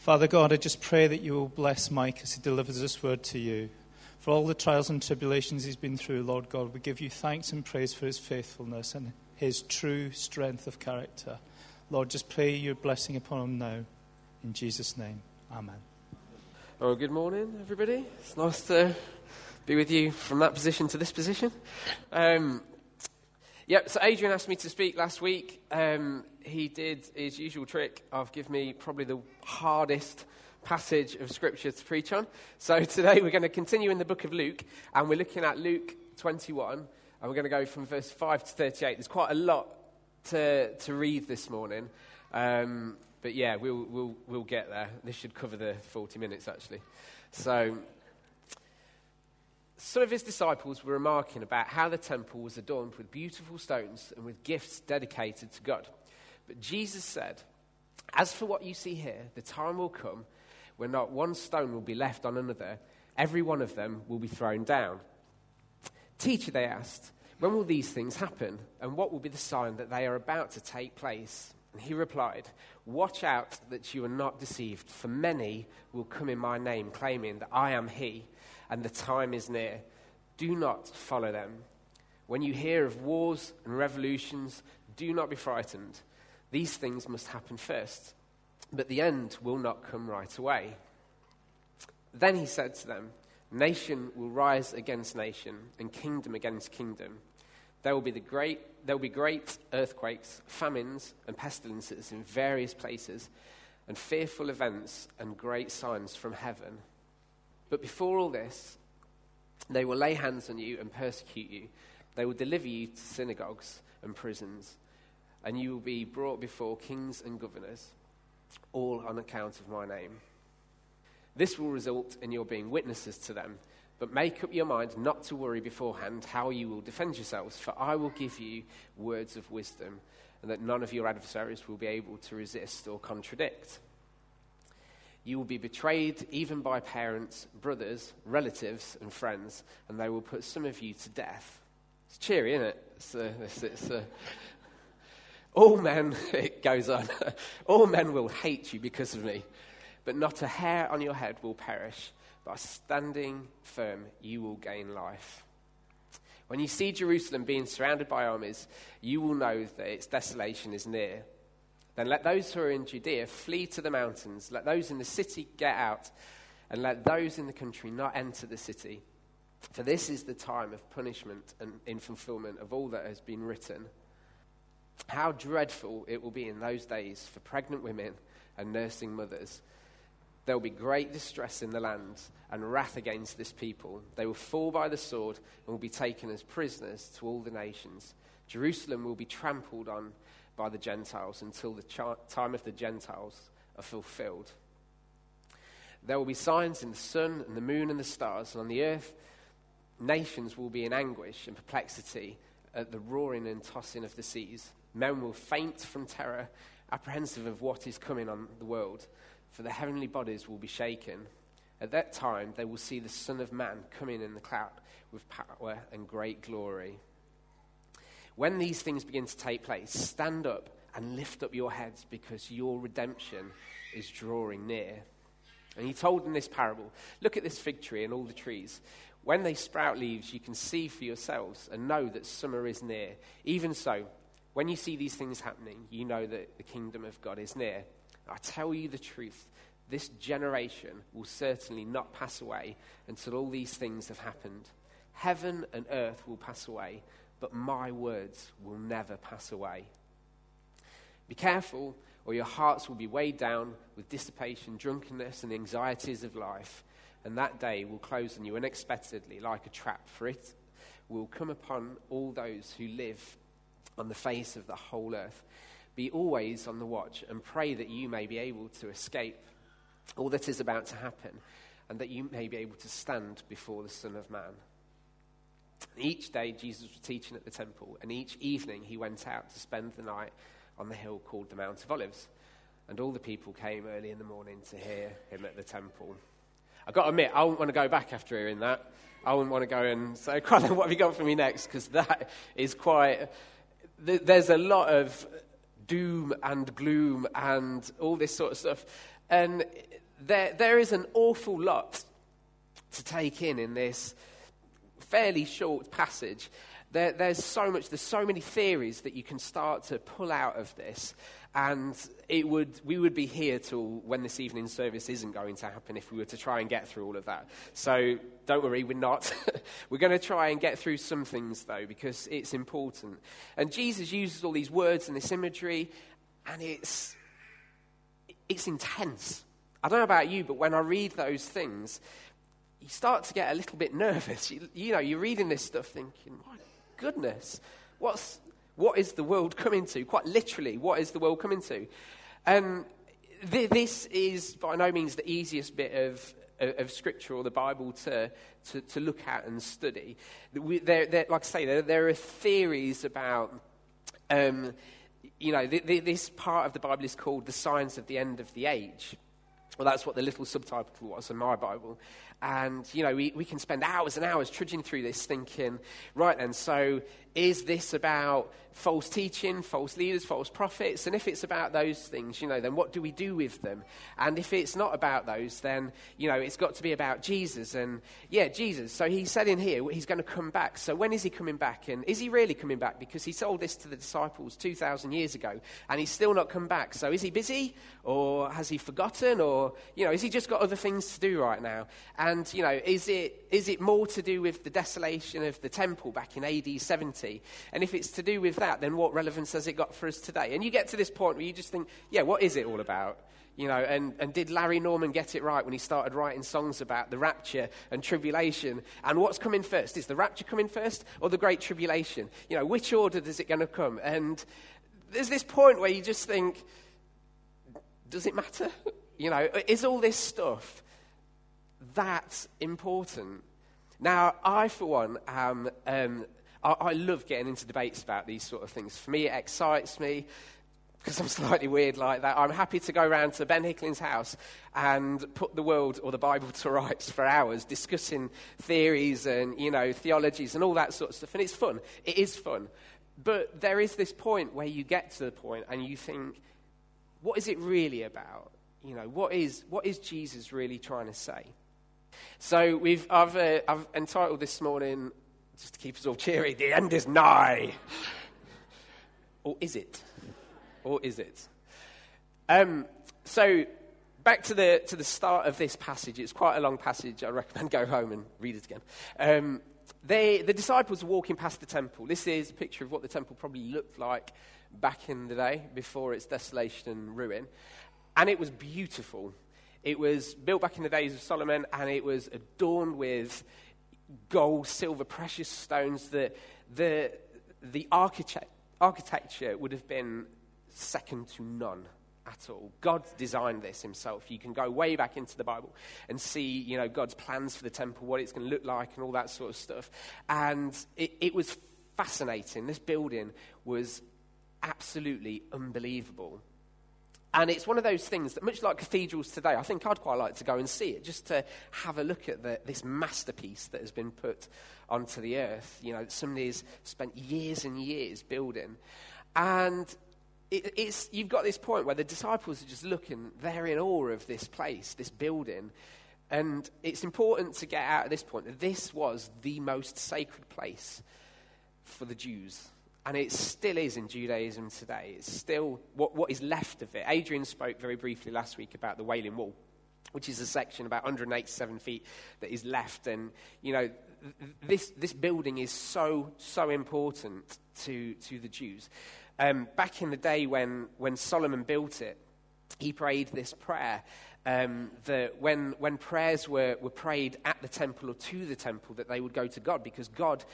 Father God, I just pray that you will bless Mike as he delivers this word to you. For all the trials and tribulations he's been through, Lord God, we give you thanks and praise for his faithfulness and his true strength of character. Lord, just pray your blessing upon him now. In Jesus' name, amen. Oh, good morning, everybody. It's nice to be with you from that position to this position. Um, yep, so Adrian asked me to speak last week. Um, he did his usual trick of giving me probably the hardest passage of scripture to preach on. So today we're going to continue in the book of Luke, and we're looking at Luke 21, and we're going to go from verse 5 to 38. There's quite a lot to, to read this morning. Um, but yeah, we'll, we'll, we'll get there. This should cover the 40 minutes, actually. So, some of his disciples were remarking about how the temple was adorned with beautiful stones and with gifts dedicated to God. But Jesus said, As for what you see here, the time will come when not one stone will be left on another, every one of them will be thrown down. Teacher, they asked, when will these things happen? And what will be the sign that they are about to take place? And he replied, Watch out that you are not deceived, for many will come in my name, claiming that I am he, and the time is near. Do not follow them. When you hear of wars and revolutions, do not be frightened. These things must happen first but the end will not come right away. Then he said to them, Nation will rise against nation, and kingdom against kingdom. There will be, the great, there will be great earthquakes, famines, and pestilences in various places, and fearful events and great signs from heaven. But before all this, they will lay hands on you and persecute you. They will deliver you to synagogues and prisons, and you will be brought before kings and governors all on account of my name. This will result in your being witnesses to them, but make up your mind not to worry beforehand how you will defend yourselves, for I will give you words of wisdom, and that none of your adversaries will be able to resist or contradict. You will be betrayed even by parents, brothers, relatives, and friends, and they will put some of you to death. It's cheery, isn't it? It's, uh, it's, it's, uh, all men, it goes on, all men will hate you because of me, but not a hair on your head will perish. By standing firm, you will gain life. When you see Jerusalem being surrounded by armies, you will know that its desolation is near. Then let those who are in Judea flee to the mountains. Let those in the city get out, and let those in the country not enter the city. For this is the time of punishment and in fulfillment of all that has been written. How dreadful it will be in those days for pregnant women and nursing mothers. There will be great distress in the land and wrath against this people. They will fall by the sword and will be taken as prisoners to all the nations. Jerusalem will be trampled on by the Gentiles until the time of the Gentiles are fulfilled. There will be signs in the sun and the moon and the stars, and on the earth, nations will be in anguish and perplexity at the roaring and tossing of the seas. Men will faint from terror, apprehensive of what is coming on the world, for the heavenly bodies will be shaken. At that time, they will see the Son of Man coming in the cloud with power and great glory. When these things begin to take place, stand up and lift up your heads because your redemption is drawing near. And he told in this parable Look at this fig tree and all the trees. When they sprout leaves, you can see for yourselves and know that summer is near. Even so, when you see these things happening, you know that the kingdom of God is near. I tell you the truth, this generation will certainly not pass away until all these things have happened. Heaven and earth will pass away, but my words will never pass away. Be careful, or your hearts will be weighed down with dissipation, drunkenness, and anxieties of life, and that day will close on you unexpectedly like a trap, for it will come upon all those who live on the face of the whole earth. Be always on the watch and pray that you may be able to escape all that is about to happen and that you may be able to stand before the Son of Man. Each day, Jesus was teaching at the temple, and each evening he went out to spend the night on the hill called the Mount of Olives. And all the people came early in the morning to hear him at the temple. I've got to admit, I wouldn't want to go back after hearing that. I wouldn't want to go and say, what have you got for me next? Because that is quite there's a lot of doom and gloom and all this sort of stuff. And there, there is an awful lot to take in in this fairly short passage. There, there's so much, there's so many theories that you can start to pull out of this. And it would, we would be here till when this evening service isn't going to happen if we were to try and get through all of that. So don't worry, we're not. we're going to try and get through some things, though, because it's important. And Jesus uses all these words and this imagery, and it's, it's intense. I don't know about you, but when I read those things, you start to get a little bit nervous. You, you know, you're reading this stuff thinking, my goodness, what's, what is the world coming to? Quite literally, what is the world coming to? And th- this is by no means the easiest bit of, of, of Scripture or the Bible to, to, to look at and study. We, they're, they're, like I say, there, there are theories about. Um, you know, th- th- this part of the Bible is called the signs of the end of the age. Well, that's what the little subtitle was in my Bible. And, you know, we, we can spend hours and hours trudging through this thinking, right then, so is this about false teaching, false leaders, false prophets? And if it's about those things, you know, then what do we do with them? And if it's not about those, then, you know, it's got to be about Jesus. And, yeah, Jesus. So he said in here, he's going to come back. So when is he coming back? And is he really coming back? Because he told this to the disciples 2,000 years ago, and he's still not come back. So is he busy? Or has he forgotten? Or, you know, has he just got other things to do right now? And, you know, is it, is it more to do with the desolation of the temple back in AD 70? And if it's to do with that, then what relevance has it got for us today? And you get to this point where you just think, yeah, what is it all about? You know, and, and did Larry Norman get it right when he started writing songs about the rapture and tribulation? And what's coming first? Is the rapture coming first or the great tribulation? You know, which order is it going to come? And there's this point where you just think, does it matter? You know, is all this stuff that important? Now, I, for one, am um, I, I love getting into debates about these sort of things. For me, it excites me because I'm slightly weird like that. I'm happy to go around to Ben Hickling's house and put the world or the Bible to rights for hours, discussing theories and, you know, theologies and all that sort of stuff. And it's fun. It is fun. But there is this point where you get to the point and you think, what is it really about? You know, what is, what is Jesus really trying to say? So we've, I've, uh, I've entitled this morning, just to keep us all cheery, The End is Nigh. or is it? Or is it? Um, so, back to the, to the start of this passage. It's quite a long passage. I recommend go home and read it again. Um, they, the disciples were walking past the temple. This is a picture of what the temple probably looked like back in the day before its desolation and ruin. And it was beautiful. It was built back in the days of Solomon and it was adorned with gold, silver, precious stones. The, the, the architect, architecture would have been second to none at all. God designed this himself. You can go way back into the Bible and see, you know, God's plans for the temple, what it's going to look like, and all that sort of stuff. And it, it was fascinating. This building was absolutely unbelievable. And it's one of those things that, much like cathedrals today, I think I'd quite like to go and see it, just to have a look at the, this masterpiece that has been put onto the earth. You know, somebody's spent years and years building. And it, it's, you've got this point where the disciples are just looking, they're in awe of this place, this building. And it's important to get out at this point that this was the most sacred place for the Jews and it still is in Judaism today. It's still what, what is left of it. Adrian spoke very briefly last week about the Wailing Wall, which is a section about 187 feet that is left. And, you know, this, this building is so, so important to, to the Jews. Um, back in the day when, when Solomon built it, he prayed this prayer um, that when, when prayers were, were prayed at the temple or to the temple, that they would go to God because God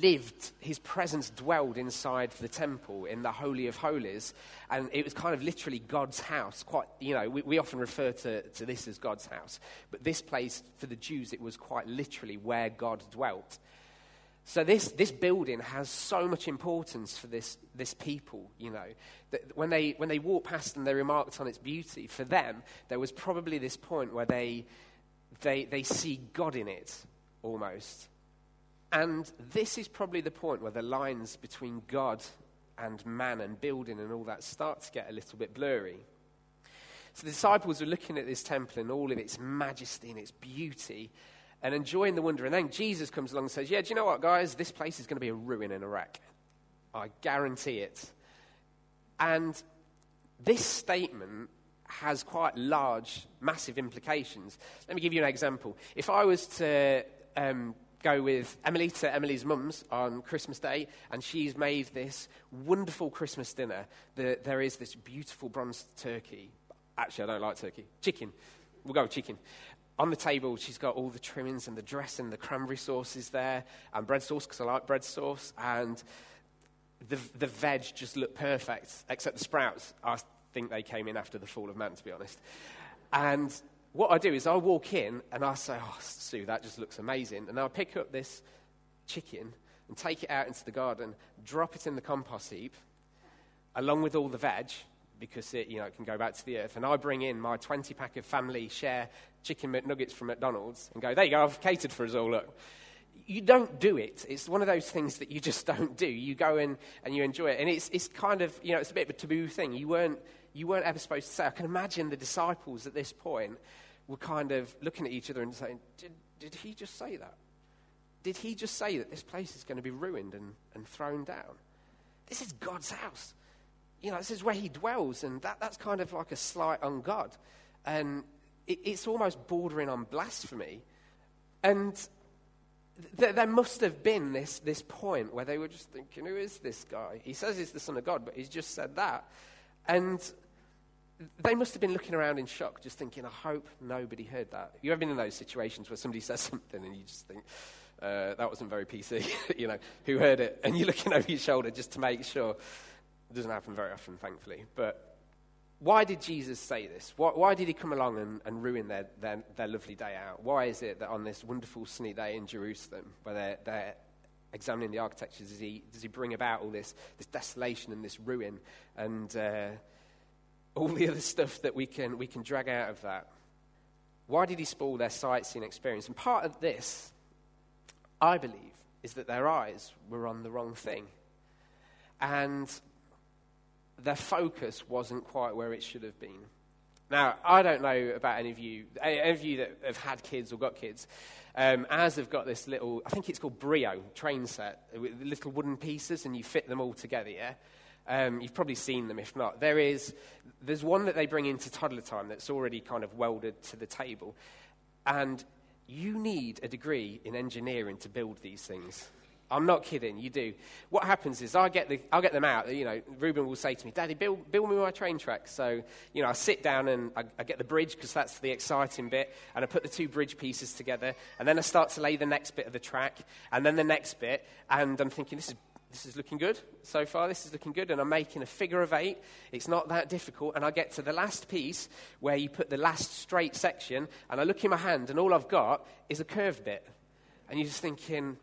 lived, his presence dwelled inside the temple in the Holy of Holies. And it was kind of literally God's house. Quite, you know, we, we often refer to, to this as God's house. But this place, for the Jews, it was quite literally where God dwelt. So this, this building has so much importance for this, this people, you know. That when, they, when they walked past and they remarked on its beauty, for them, there was probably this point where they, they, they see God in it, almost. And this is probably the point where the lines between God and man and building and all that start to get a little bit blurry. So the disciples are looking at this temple and all of its majesty and its beauty and enjoying the wonder. And then Jesus comes along and says, Yeah, do you know what, guys? This place is going to be a ruin a wreck. I guarantee it. And this statement has quite large, massive implications. Let me give you an example. If I was to um, go with Emily to Emily's mum's on Christmas Day, and she's made this wonderful Christmas dinner. The, there is this beautiful bronze turkey. Actually, I don't like turkey. Chicken. We'll go with chicken. On the table, she's got all the trimmings and the dressing, the cranberry sauce is there, and bread sauce, because I like bread sauce, and the, the veg just looked perfect, except the sprouts. I think they came in after the fall of man, to be honest. And what I do is I walk in and I say, Oh, Sue, that just looks amazing. And I pick up this chicken and take it out into the garden, drop it in the compost heap, along with all the veg, because it, you know, it can go back to the earth. And I bring in my 20 pack of family share chicken McNuggets from McDonald's and go, There you go, I've catered for us all. Look. You don't do it. It's one of those things that you just don't do. You go in and you enjoy it. And it's, it's kind of, you know, it's a bit of a taboo thing. You weren't, you weren't ever supposed to say. I can imagine the disciples at this point were kind of looking at each other and saying, Did, did he just say that? Did he just say that this place is going to be ruined and, and thrown down? This is God's house. You know, this is where he dwells, and that, that's kind of like a slight on God. And it, it's almost bordering on blasphemy. And th- there must have been this, this point where they were just thinking, who is this guy? He says he's the Son of God, but he's just said that. And they must have been looking around in shock, just thinking, I hope nobody heard that. You ever been in those situations where somebody says something and you just think, uh, that wasn't very PC, you know, who heard it? And you're looking over your shoulder just to make sure. It doesn't happen very often, thankfully. But why did Jesus say this? Why, why did he come along and, and ruin their, their, their, lovely day out? Why is it that on this wonderful sunny day in Jerusalem, where they're, they're examining the architecture, does he, does he bring about all this, this desolation and this ruin? And. Uh, all the other stuff that we can, we can drag out of that. Why did he spoil their sightseeing experience? And part of this, I believe, is that their eyes were on the wrong thing. And their focus wasn't quite where it should have been. Now, I don't know about any of you, any of you that have had kids or got kids. Um, have got this little, I think it's called Brio train set, with little wooden pieces, and you fit them all together, yeah? Um, you've probably seen them if not. There is, there's one that they bring into toddler time that's already kind of welded to the table. And you need a degree in engineering to build these things. I'm not kidding, you do. What happens is I get, the, I'll get them out. You know, Ruben will say to me, Daddy, build, build me my train track. So, you know, I sit down and I, I get the bridge because that's the exciting bit. And I put the two bridge pieces together. And then I start to lay the next bit of the track. And then the next bit. And I'm thinking, this is this is looking good so far. This is looking good. And I'm making a figure of eight. It's not that difficult. And I get to the last piece where you put the last straight section. And I look in my hand, and all I've got is a curved bit. And you're just thinking,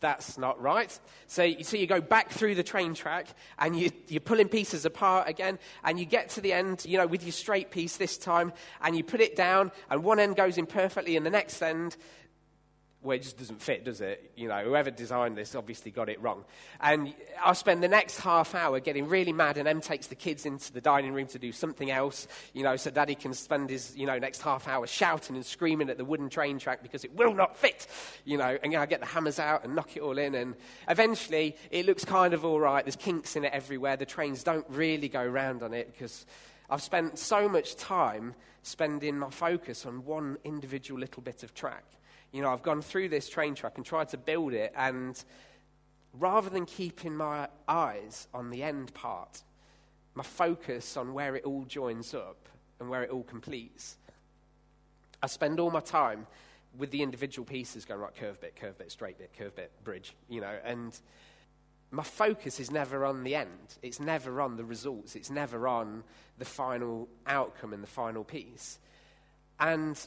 that's not right. So you, so you go back through the train track and you, you're pulling pieces apart again and you get to the end, you know, with your straight piece this time and you put it down and one end goes in perfectly and the next end well, it just doesn't fit, does it? You know, whoever designed this obviously got it wrong. And I'll spend the next half hour getting really mad, and Em takes the kids into the dining room to do something else, you know, so Daddy can spend his, you know, next half hour shouting and screaming at the wooden train track because it will not fit, you know, and I get the hammers out and knock it all in, and eventually it looks kind of all right. There's kinks in it everywhere. The trains don't really go round on it because I've spent so much time spending my focus on one individual little bit of track you know, I've gone through this train track and tried to build it, and rather than keeping my eyes on the end part, my focus on where it all joins up and where it all completes, I spend all my time with the individual pieces going, right, curve bit, curve bit, straight bit, curve bit, bridge, you know, and my focus is never on the end. It's never on the results. It's never on the final outcome and the final piece. And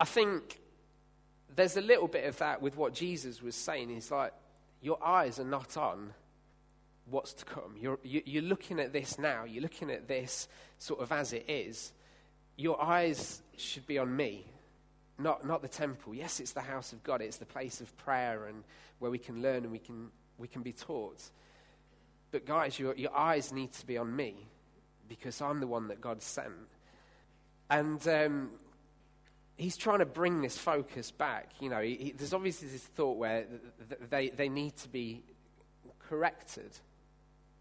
I think there's a little bit of that with what Jesus was saying. He's like, Your eyes are not on what's to come. You're, you're looking at this now. You're looking at this sort of as it is. Your eyes should be on me, not, not the temple. Yes, it's the house of God, it's the place of prayer and where we can learn and we can, we can be taught. But, guys, your, your eyes need to be on me because I'm the one that God sent. And um, he's trying to bring this focus back. You know, he, he, there's obviously this thought where th- th- they, they need to be corrected.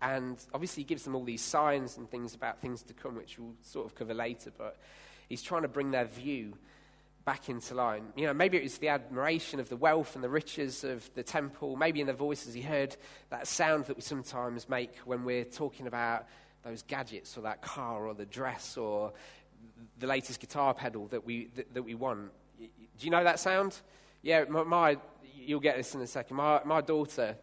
And obviously, he gives them all these signs and things about things to come, which we'll sort of cover later. But he's trying to bring their view back into line. You know, maybe it was the admiration of the wealth and the riches of the temple. Maybe in the voices, he heard that sound that we sometimes make when we're talking about those gadgets or that car or the dress or the latest guitar pedal that we, that, that we want. Do you know that sound? Yeah, my, my, you'll get this in a second. My, my daughter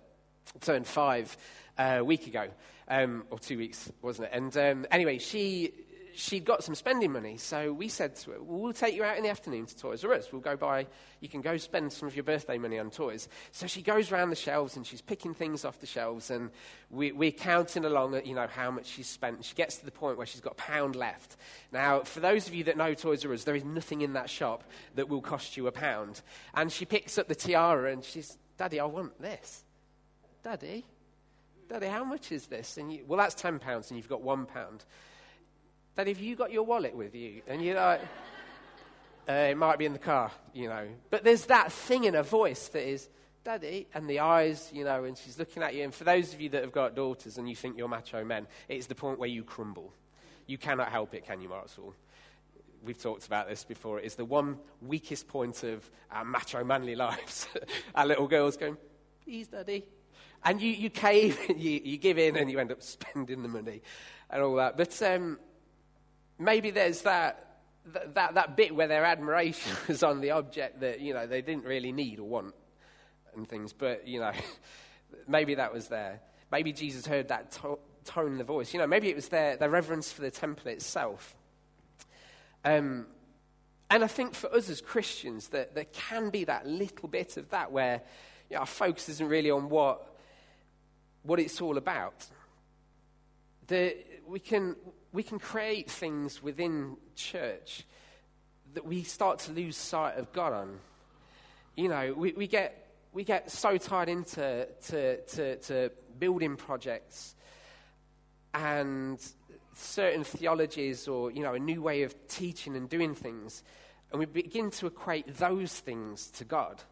turned five uh, a week ago, um, or two weeks, wasn't it? And um, anyway, she she'd got some spending money, so we said to her, well, take you out in the afternoon to Toys R Us. We'll go buy, you can go spend some of your birthday money on toys. So she goes around the shelves and she's picking things off the shelves, and we, we're counting along at, you know, how much she's spent. She gets to the point where she's got a pound left. Now, for those of you that know Toys R Us, there is nothing in that shop that will cost you a pound. And she picks up the tiara and she's, Daddy, I want this. Daddy, Daddy, how much is this? And you, well, that's £10 and you've got £1. Daddy, have you got your wallet with you? And you're like, uh, it might be in the car, you know. But there's that thing in her voice that is, Daddy, and the eyes, you know, and she's looking at you. And for those of you that have got daughters and you think you're macho men, it's the point where you crumble. You cannot help it, can you, Marcel? We've talked about this before. It's the one weakest point of our macho manly lives. our little girls going, please, Daddy, and you, you cave, you, you give in, and you end up spending the money and all that. But um, maybe there's that, that, that bit where their admiration was on the object that, you know, they didn't really need or want and things. But, you know, maybe that was there. Maybe Jesus heard that to- tone in the voice. You know, maybe it was their, their reverence for the temple itself. Um, and I think for us as Christians, that there can be that little bit of that where you know, our focus isn't really on what what it's all about. We, can, we can create things within church that we start to lose sight of God on. You know, we, we, get, we get so tied into to, to, to building projects and certain theologies or, you know, a new way of teaching and doing things. And we begin to equate those things to God.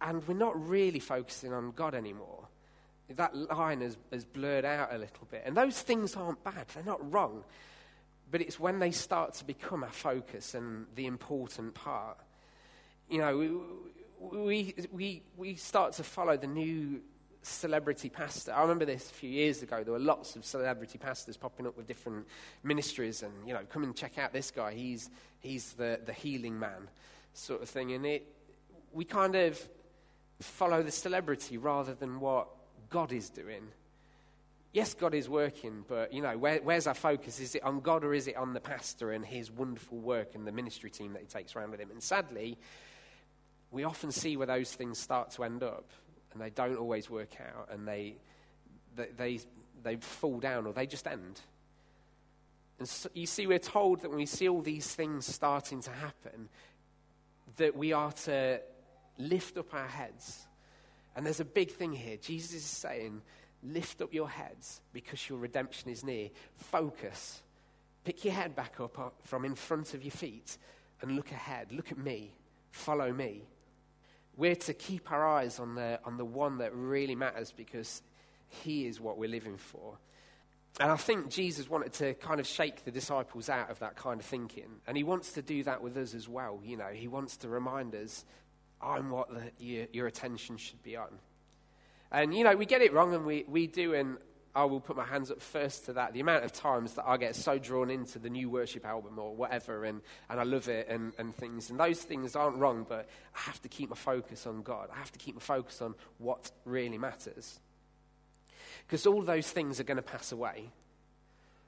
And we're not really focusing on God anymore that line has, has blurred out a little bit. And those things aren't bad, they're not wrong. But it's when they start to become our focus and the important part. You know, we, we, we, start to follow the new celebrity pastor. I remember this a few years ago. There were lots of celebrity pastors popping up with different ministries and, you know, come and check out this guy. He's, he's the, the healing man sort of thing. And it, we kind of follow the celebrity rather than what God is doing. Yes, God is working, but you know, where, where's our focus? Is it on God or is it on the pastor and his wonderful work and the ministry team that he takes around with him? And sadly, we often see where those things start to end up, and they don't always work out, and they, they, they, they fall down or they just end. And so, you see, we're told that when we see all these things starting to happen, that we are to lift up our heads and there's a big thing here. Jesus is saying, lift up your heads because your redemption is near. Focus. Pick your head back up uh, from in front of your feet and look ahead. Look at me. Follow me. We're to keep our eyes on the, on the one that really matters because he is what we're living for. And I think Jesus wanted to kind of shake the disciples out of that kind of thinking. And he wants to do that with us as well. You know, he wants to remind us I'm what the, your, your attention should be on. And, you know, we get it wrong, and we, we do, and I will put my hands up first to that. The amount of times that I get so drawn into the new worship album or whatever, and, and I love it and, and things. And those things aren't wrong, but I have to keep my focus on God. I have to keep my focus on what really matters. Because all those things are going to pass away.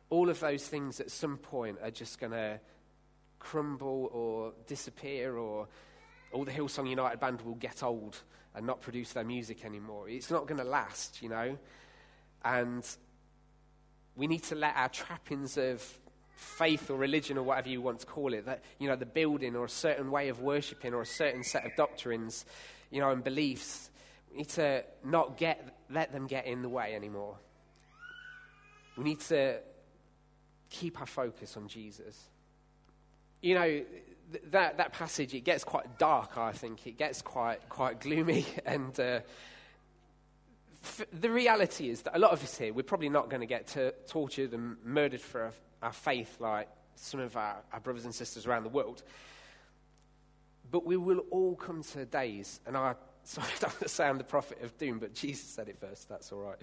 All of those things at some point are just going to crumble or disappear or all the Hillsong United band will get old and not produce their music anymore. It's not going to last, you know. And we need to let our trappings of faith or religion or whatever you want to call it, that, you know, the building or a certain way of worshipping or a certain set of doctrines, you know, and beliefs, we need to not get, let them get in the way anymore. We need to keep our focus on Jesus. You know, th- that, that passage, it gets quite dark, I think. It gets quite, quite gloomy. And uh, f- the reality is that a lot of us here, we're probably not going to get t- tortured and murdered for our, our faith like some of our, our brothers and sisters around the world. But we will all come to days, and I, sorry, I don't sound the prophet of doom, but Jesus said it first, that's all right.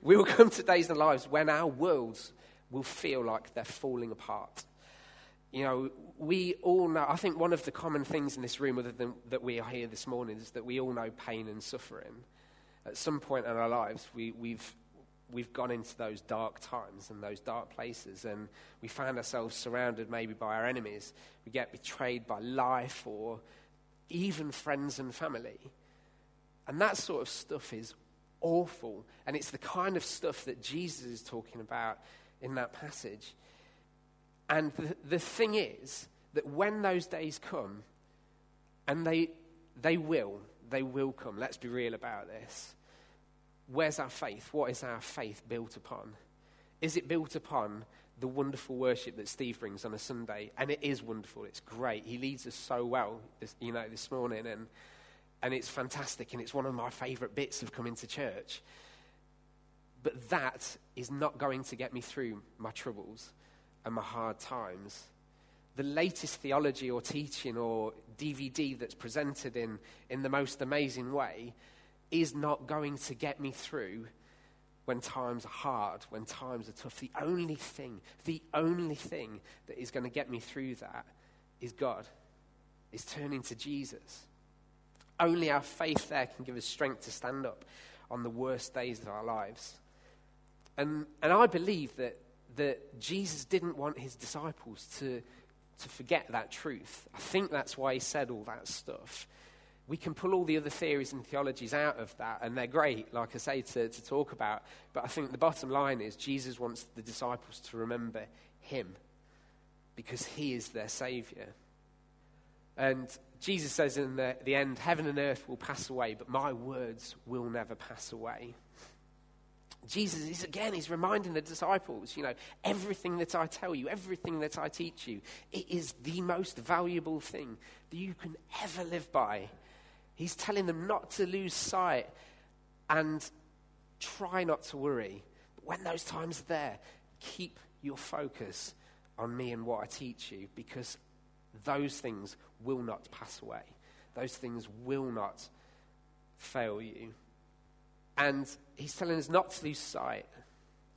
We will come to days our lives when our worlds will feel like they're falling apart. You know, we all know, I think one of the common things in this room, other than that we are here this morning, is that we all know pain and suffering. At some point in our lives, we, we've, we've gone into those dark times and those dark places, and we find ourselves surrounded maybe by our enemies. We get betrayed by life or even friends and family. And that sort of stuff is awful. And it's the kind of stuff that Jesus is talking about in that passage. And the, the thing is that when those days come, and they, they will, they will come, let's be real about this. Where's our faith? What is our faith built upon? Is it built upon the wonderful worship that Steve brings on a Sunday? And it is wonderful, it's great. He leads us so well, this, you know, this morning, and, and it's fantastic, and it's one of my favourite bits of coming to church. But that is not going to get me through my troubles and my hard times. The latest theology or teaching or DVD that's presented in, in the most amazing way is not going to get me through when times are hard, when times are tough. The only thing, the only thing that is going to get me through that is God, is turning to Jesus. Only our faith there can give us strength to stand up on the worst days of our lives. And, and I believe that, that Jesus didn't want his disciples to, to forget that truth. I think that's why he said all that stuff. We can pull all the other theories and theologies out of that, and they're great, like I say, to, to talk about. But I think the bottom line is Jesus wants the disciples to remember him because he is their Savior. And Jesus says in the, the end, Heaven and earth will pass away, but my words will never pass away. Jesus is again, he's reminding the disciples, you know, everything that I tell you, everything that I teach you, it is the most valuable thing that you can ever live by. He's telling them not to lose sight and try not to worry. But when those times are there, keep your focus on me and what I teach you because those things will not pass away. Those things will not fail you. And he's telling us not to lose sight,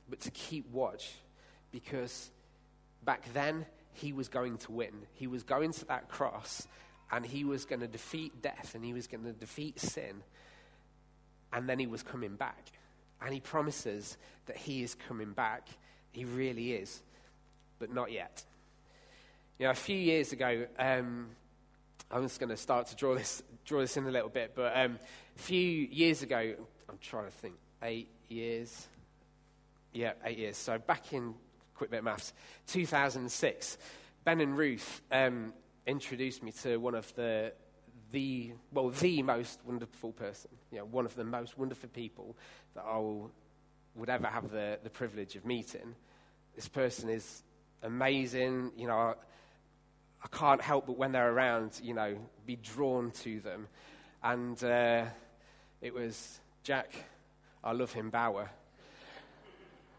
but to keep watch because back then he was going to win. He was going to that cross and he was going to defeat death and he was going to defeat sin. And then he was coming back. And he promises that he is coming back. He really is, but not yet. You know, a few years ago, um, I'm just going to start to draw this, draw this in a little bit, but um, a few years ago, I'm trying to think, eight years. Yeah, eight years. So back in, quick bit of maths, 2006, Ben and Ruth um, introduced me to one of the, the, well, the most wonderful person, you know, one of the most wonderful people that I will, would ever have the, the privilege of meeting. This person is amazing, you know, I, I can't help but when they're around, you know, be drawn to them. And uh, it was Jack, I love him, Bauer.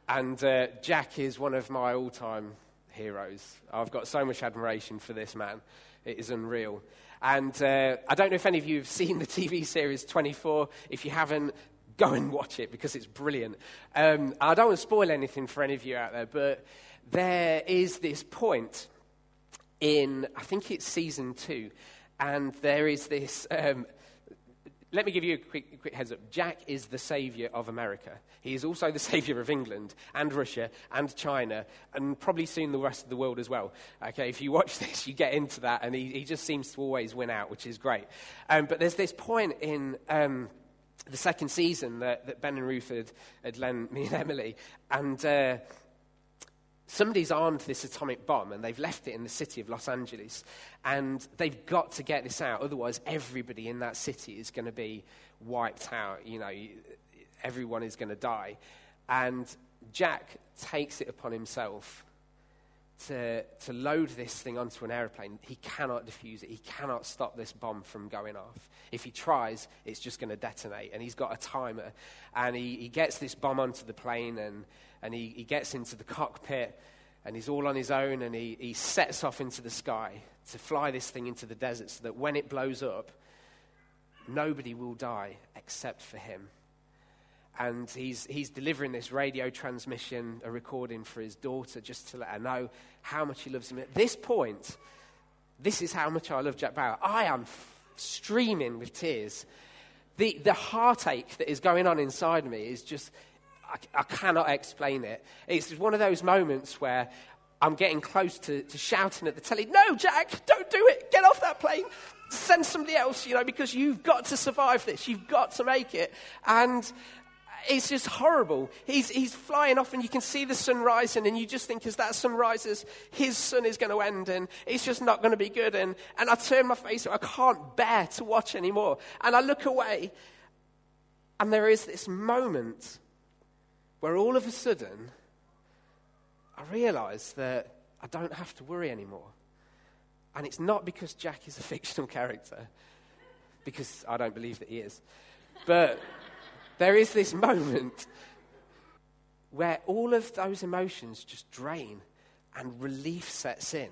And uh, Jack is one of my all time heroes. I've got so much admiration for this man. It is unreal. And uh, I don't know if any of you have seen the TV series 24. If you haven't, go and watch it because it's brilliant. Um, I don't want to spoil anything for any of you out there, but there is this point in, I think it's season two, and there is this um, let me give you a quick, quick, heads up. Jack is the savior of America. He is also the savior of England and Russia and China and probably soon the rest of the world as well. Okay, if you watch this, you get into that, and he, he just seems to always win out, which is great. Um, but there's this point in. Um, the second season that, that, Ben and Ruth had, had lent me and Emily, and uh, somebody's armed this atomic bomb and they've left it in the city of Los Angeles. And they've got to get this out, otherwise, everybody in that city is going to be wiped out. You know, everyone is going to die. And Jack takes it upon himself to, to load this thing onto an aeroplane. He cannot defuse it. He cannot stop this bomb from going off. If he tries, it's just going to detonate. And he's got a timer. And he, he gets this bomb onto the plane and, and he, he gets into the cockpit and he's all on his own and he, he sets off into the sky to fly this thing into the desert so that when it blows up, nobody will die except for him and he's, he's delivering this radio transmission, a recording for his daughter, just to let her know how much he loves him. At this point, this is how much I love Jack Bauer. I am f- streaming with tears. The, the heartache that is going on inside me is just, I, I cannot explain it. It's one of those moments where I'm getting close to, to shouting at the telly, No, Jack, don't do it. Get off that plane. Send somebody else, you know, because you've got to survive this. You've got to make it. And it's just horrible. He's, he's flying off, and you can see the sun rising, and you just think, as that sun rises, his sun is going to end, and it's just not going to be good. And, and I turn my face, I can't bear to watch anymore. And I look away, and there is this moment where all of a sudden, I realize that I don't have to worry anymore. And it's not because Jack is a fictional character, because I don't believe that he is. But there is this moment where all of those emotions just drain and relief sets in.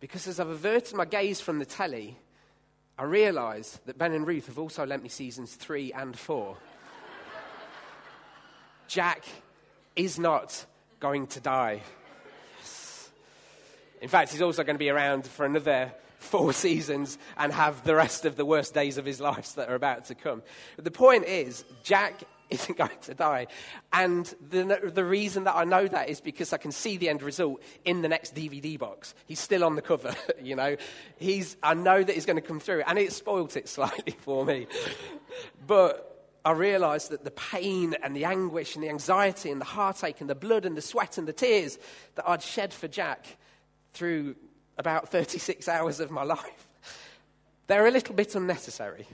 Because as I've averted my gaze from the telly, I realise that Ben and Ruth have also lent me seasons three and four. Jack is not going to die. Yes. In fact, he's also going to be around for another four seasons and have the rest of the worst days of his life that are about to come. The point is, Jack isn't going to die. And the, the reason that I know that is because I can see the end result in the next DVD box. He's still on the cover, you know. He's, I know that he's going to come through, and it spoilt it slightly for me. But I realized that the pain and the anguish and the anxiety and the heartache and the blood and the sweat and the tears that I'd shed for Jack through about 36 hours of my life. They're a little bit unnecessary.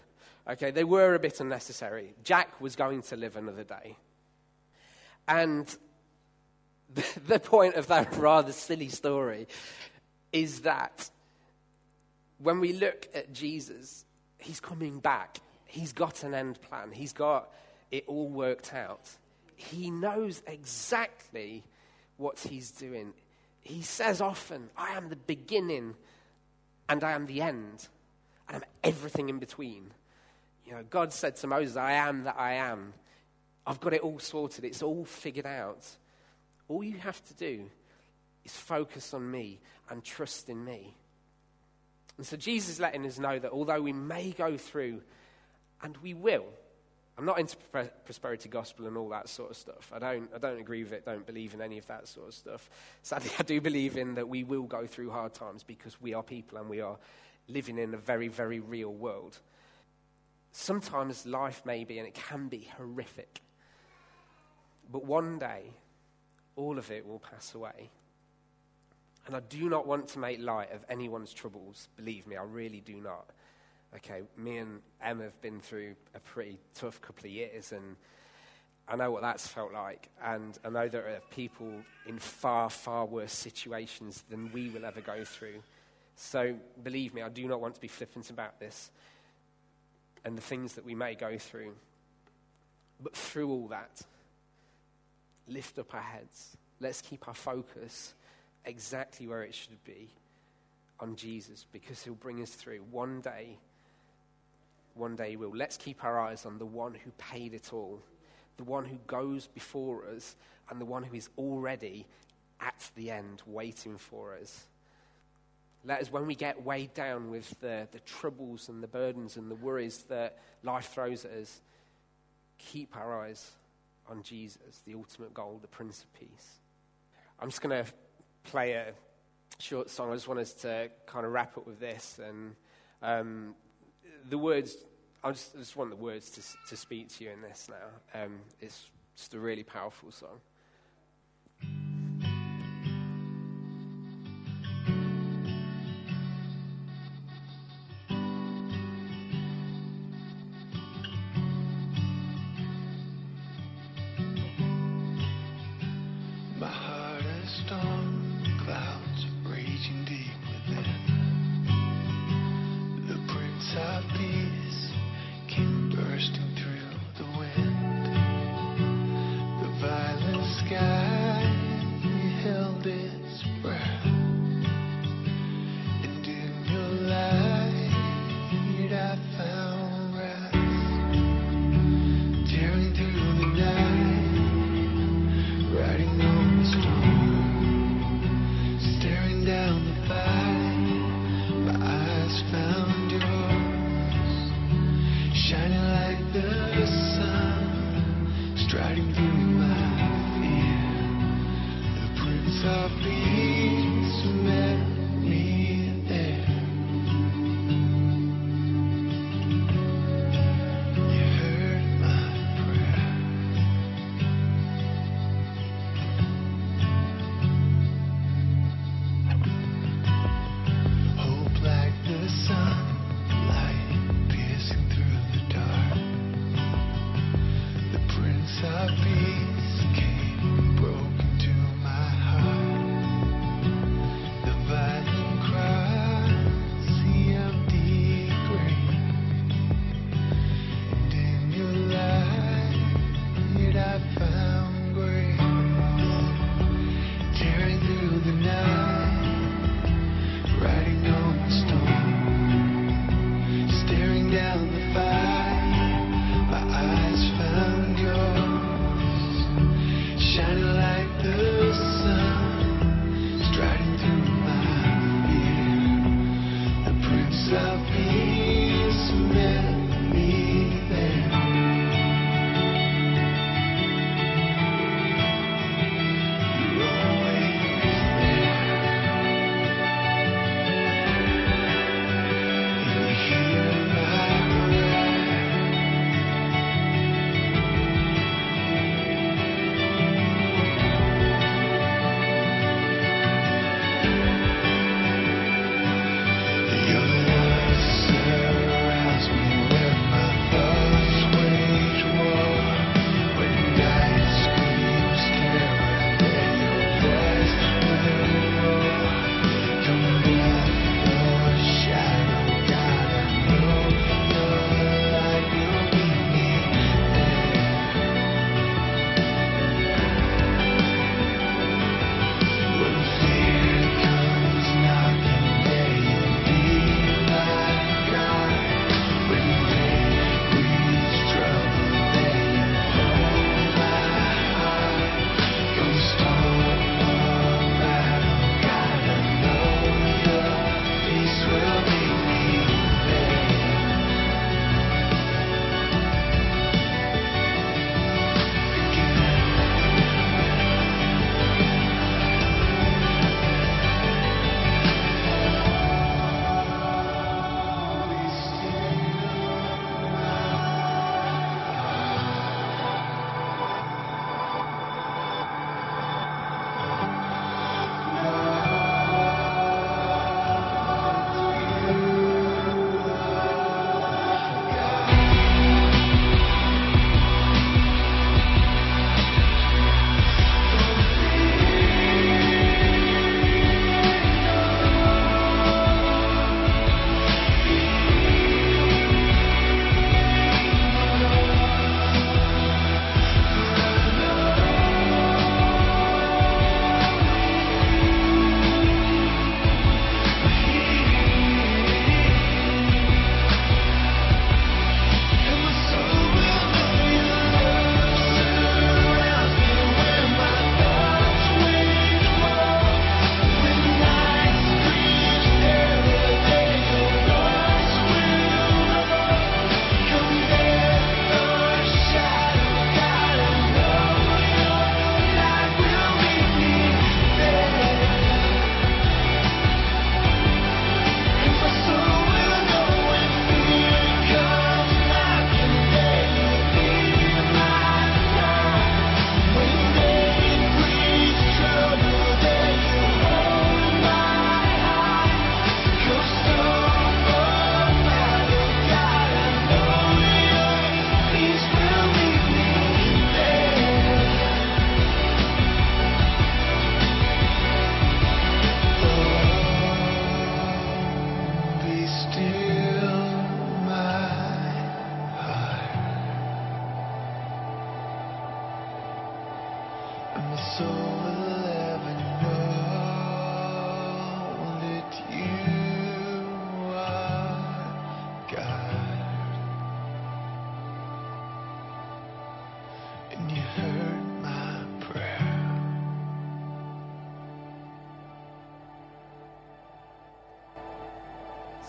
Okay, they were a bit unnecessary. Jack was going to live another day. And the, point of that rather silly story is that when we look at Jesus, he's coming back. He's got an end plan, he's got it all worked out. He knows exactly what he's doing he says often, I am the beginning and I am the end, and I'm everything in between. You know, God said to Moses, I am that I am. I've got it all sorted, it's all figured out. All you have to do is focus on me and trust in me. And so Jesus is letting us know that although we may go through, and we will, I'm not into prosperity gospel and all that sort of stuff. I don't, I don't agree with it, don't believe in any of that sort of stuff. Sadly, I do believe in that we will go through hard times because we are people and we are living in a very, very real world. Sometimes life may be, and it can be, horrific. But one day, all of it will pass away. And I do not want to make light of anyone's troubles. Believe me, I really do not okay, me and Em have been through a pretty tough couple of years, and I know what that's felt like. And I know there are people in far, far worse situations than we will ever go through. So believe me, I do not want to be flippant about this and the things that we may go through. But through all that, lift up our heads. Let's keep our focus exactly where it should be on Jesus because he'll bring us through. One day, one day will. Let's keep our eyes on the one who paid it all, the one who goes before us, and the one who is already at the end waiting for us. Let us, when we get weighed down with the, the troubles and the burdens and the worries that life throws at us, keep our eyes on Jesus, the ultimate goal, the Prince of Peace. I'm just going to play a short song. I just want us to kind of wrap up with this. And um, the words, I just, I just, want the words to, to speak to you in this now. Um, it's just a really powerful song.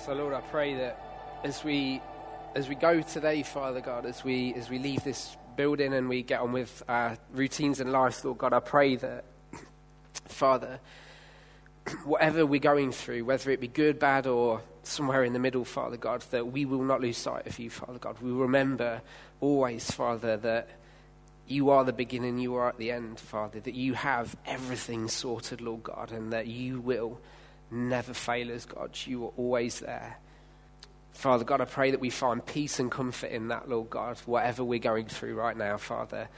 So, Lord, I pray that as we as we go today, Father God, as we as we leave this building and we get on with our routines and lives, Lord God, I pray that, Father, whatever we're going through, whether it be good, bad, or somewhere in the middle, Father God, that we will not lose sight of you, Father God. We remember always, Father, that you are the beginning, you are at the end, Father, that you have everything sorted, Lord God, and that you will never fail us, God. You are always there. Father God, I pray that we find peace and comfort in that, Lord God, whatever we're going through right now, Father.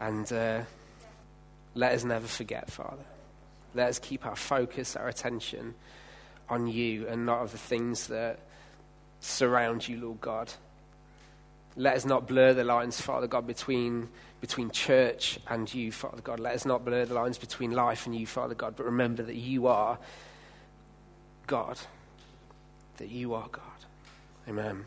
And uh, let us never forget, Father. Let us keep our focus, our attention on you and not of the things that surround you, Lord God. Let us not blur the lines, Father God, between, between church and you, Father God. Let us not blur the lines between life and you, Father God, but remember that you are God. That you are God. Amen.